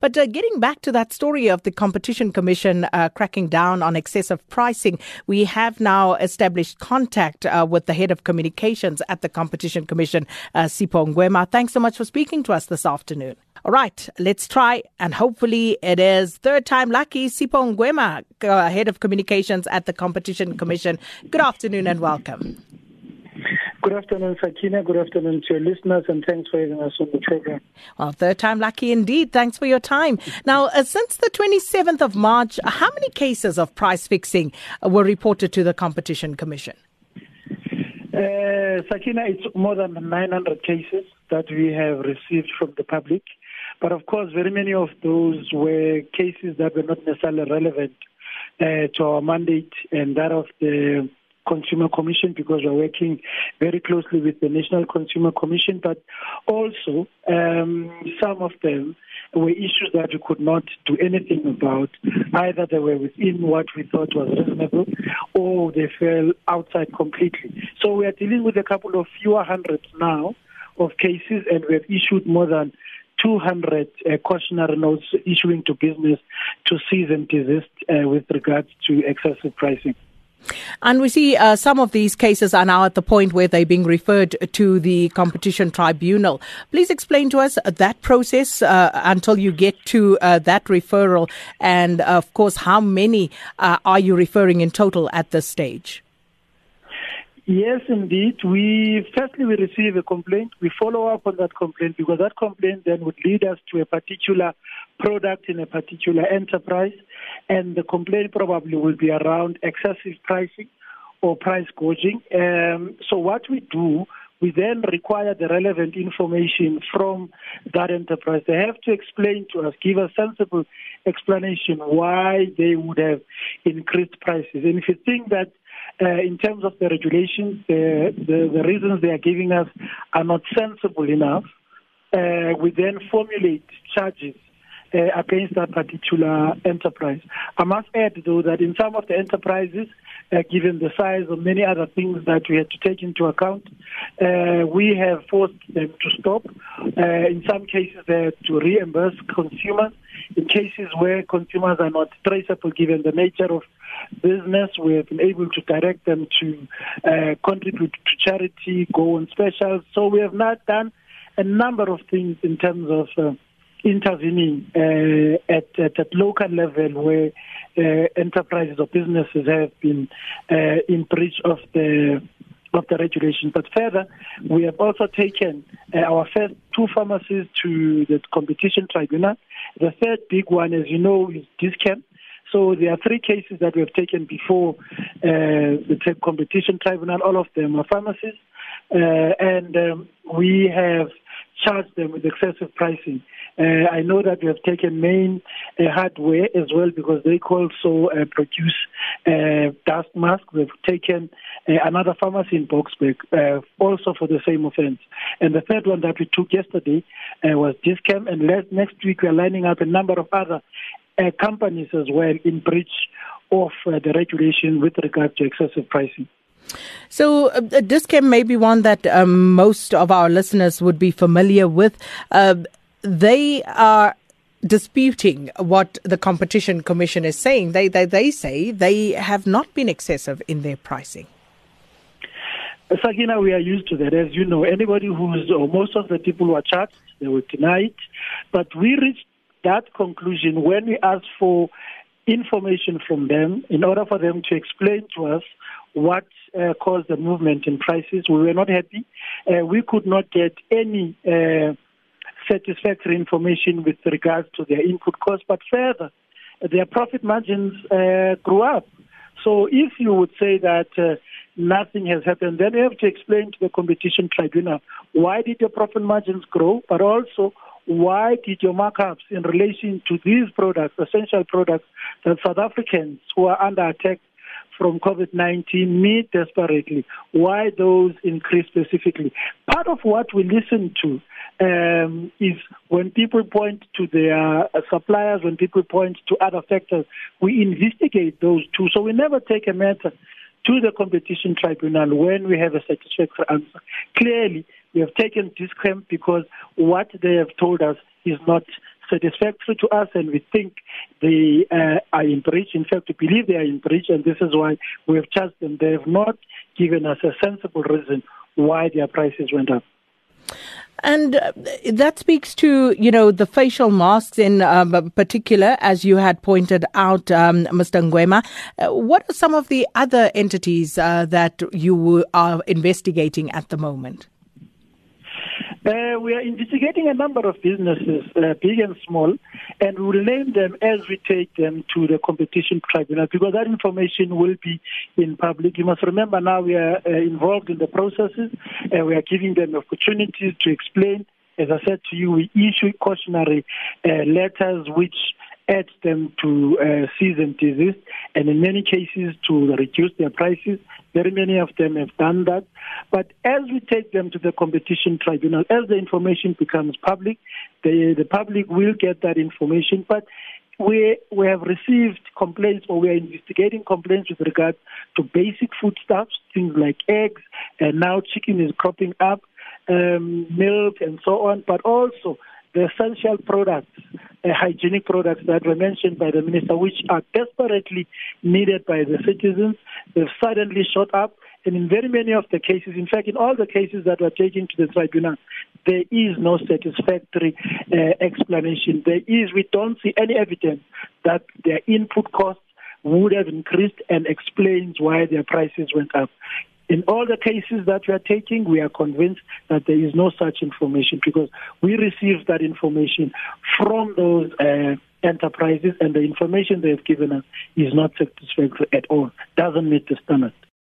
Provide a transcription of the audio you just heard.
But uh, getting back to that story of the Competition Commission uh, cracking down on excessive pricing, we have now established contact uh, with the head of communications at the Competition Commission, uh, Sipho Ngwema. Thanks so much for speaking to us this afternoon. All right, let's try, and hopefully it is third time lucky. Sipho Ngwema, uh, head of communications at the Competition Commission. Good afternoon and welcome. Good afternoon, Sakina. Good afternoon to your listeners, and thanks for having us on the program. Well, third time lucky indeed. Thanks for your time. Now, uh, since the 27th of March, how many cases of price fixing uh, were reported to the Competition Commission? Uh, Sakina, it's more than 900 cases that we have received from the public. But of course, very many of those were cases that were not necessarily relevant uh, to our mandate and that of the Consumer Commission because we're working very closely with the National Consumer Commission, but also um, some of them were issues that we could not do anything about. Either they were within what we thought was reasonable or they fell outside completely. So we are dealing with a couple of fewer hundreds now of cases and we have issued more than 200 uh, cautionary notes issuing to business to cease and desist uh, with regards to excessive pricing. And we see uh, some of these cases are now at the point where they're being referred to the competition tribunal. Please explain to us that process uh, until you get to uh, that referral, and of course, how many uh, are you referring in total at this stage? Yes, indeed. We firstly we receive a complaint. We follow up on that complaint because that complaint then would lead us to a particular product in a particular enterprise, and the complaint probably will be around excessive pricing or price gouging. Um, so what we do, we then require the relevant information from that enterprise. They have to explain to us, give a sensible explanation why they would have increased prices. And if you think that uh, in terms of the regulations, the, the, the, reasons they are giving us are not sensible enough. Uh, we then formulate charges uh, against that particular enterprise. I must add, though, that in some of the enterprises, uh, given the size of many other things that we had to take into account, uh, we have forced them to stop. Uh, in some cases, to reimburse consumers. In cases where consumers are not traceable, given the nature of business, we have been able to direct them to uh, contribute to charity, go on specials. So we have not done a number of things in terms of uh, intervening uh, at, at, at local level where uh, enterprises or businesses have been uh, in breach of the of the regulation. But further, we have also taken uh, our first two pharmacies to the competition tribunal. The third big one, as you know, is Dis-Chem. So there are three cases that we have taken before uh, the competition tribunal. All of them are pharmacies, uh, and um, we have charged them with excessive pricing. Uh, I know that we have taken main uh, hardware as well because they also uh, produce uh, dust masks. We've taken uh, another pharmacy in Boksburg uh, also for the same offense. And the third one that we took yesterday was Dis-Chem. And next week we are lining up a number of other companies as well in breach of the regulation with regard to excessive pricing. So, uh, Dis-Chem may be one that um, most of our listeners would be familiar with. Uh, they are disputing what the competition commission is saying. They, they, they say they have not been excessive in their pricing. Sakina, we are used to that. As you know, anybody who's, or most of the people who are charged, they deny it. But we reached that conclusion when we asked for information from them in order for them to explain to us what uh, caused the movement in prices. We were not happy. Uh, we could not get any uh, satisfactory information with regards to their input costs, but further, their profit margins uh, grew up. So if you would say that uh, nothing has happened, then you have to explain to the competition tribunal why did your profit margins grow, but also why did your markups in relation to these products, essential products that South Africans who are under attack from COVID-19 need desperately, why those increase specifically. Part of what we listen to um, is when people point to their uh, suppliers, when people point to other factors, we investigate those too. So we never take a matter to the competition tribunal when we have a satisfactory answer. Clearly, we have taken this claim because what they have told us is not satisfactory to us, and we think they uh, are in breach. In fact, we believe they are in breach, and this is why we have charged them. They have not given us a sensible reason why their prices went up. And uh, that speaks to, you know, the facial masks in um, particular, as you had pointed out, um, Mr. Ngwema. Uh, what are some of the other entities uh, that you are investigating at the moment? Uh, we are investigating a number of businesses, uh, big and small, and we will name them as we take them to the competition tribunal because that information will be in public. You must remember now we are uh, involved in the processes and we are giving them opportunities to explain. As I said to you, we issue cautionary uh, letters which urge them to uh, cease and desist, and in many cases to reduce their prices. Very many of them have done that. But as we take them to the competition tribunal, as the information becomes public, the, the public will get that information. But we we have received complaints or we are investigating complaints with regard to basic foodstuffs, things like eggs, and now chicken is cropping up, um, milk, and so on. But also the essential products, hygienic products that were mentioned by the minister, which are desperately needed by the citizens. They've suddenly shot up. And in very many of the cases, in fact, in all the cases that were taken to the tribunal, there is no satisfactory uh, explanation. There is, we don't see any evidence that their input costs would have increased and explains why their prices went up. In all the cases that we are taking, we are convinced that there is no such information because we received that information from those uh, enterprises and the information they have given us is not satisfactory at all, doesn't meet the standard.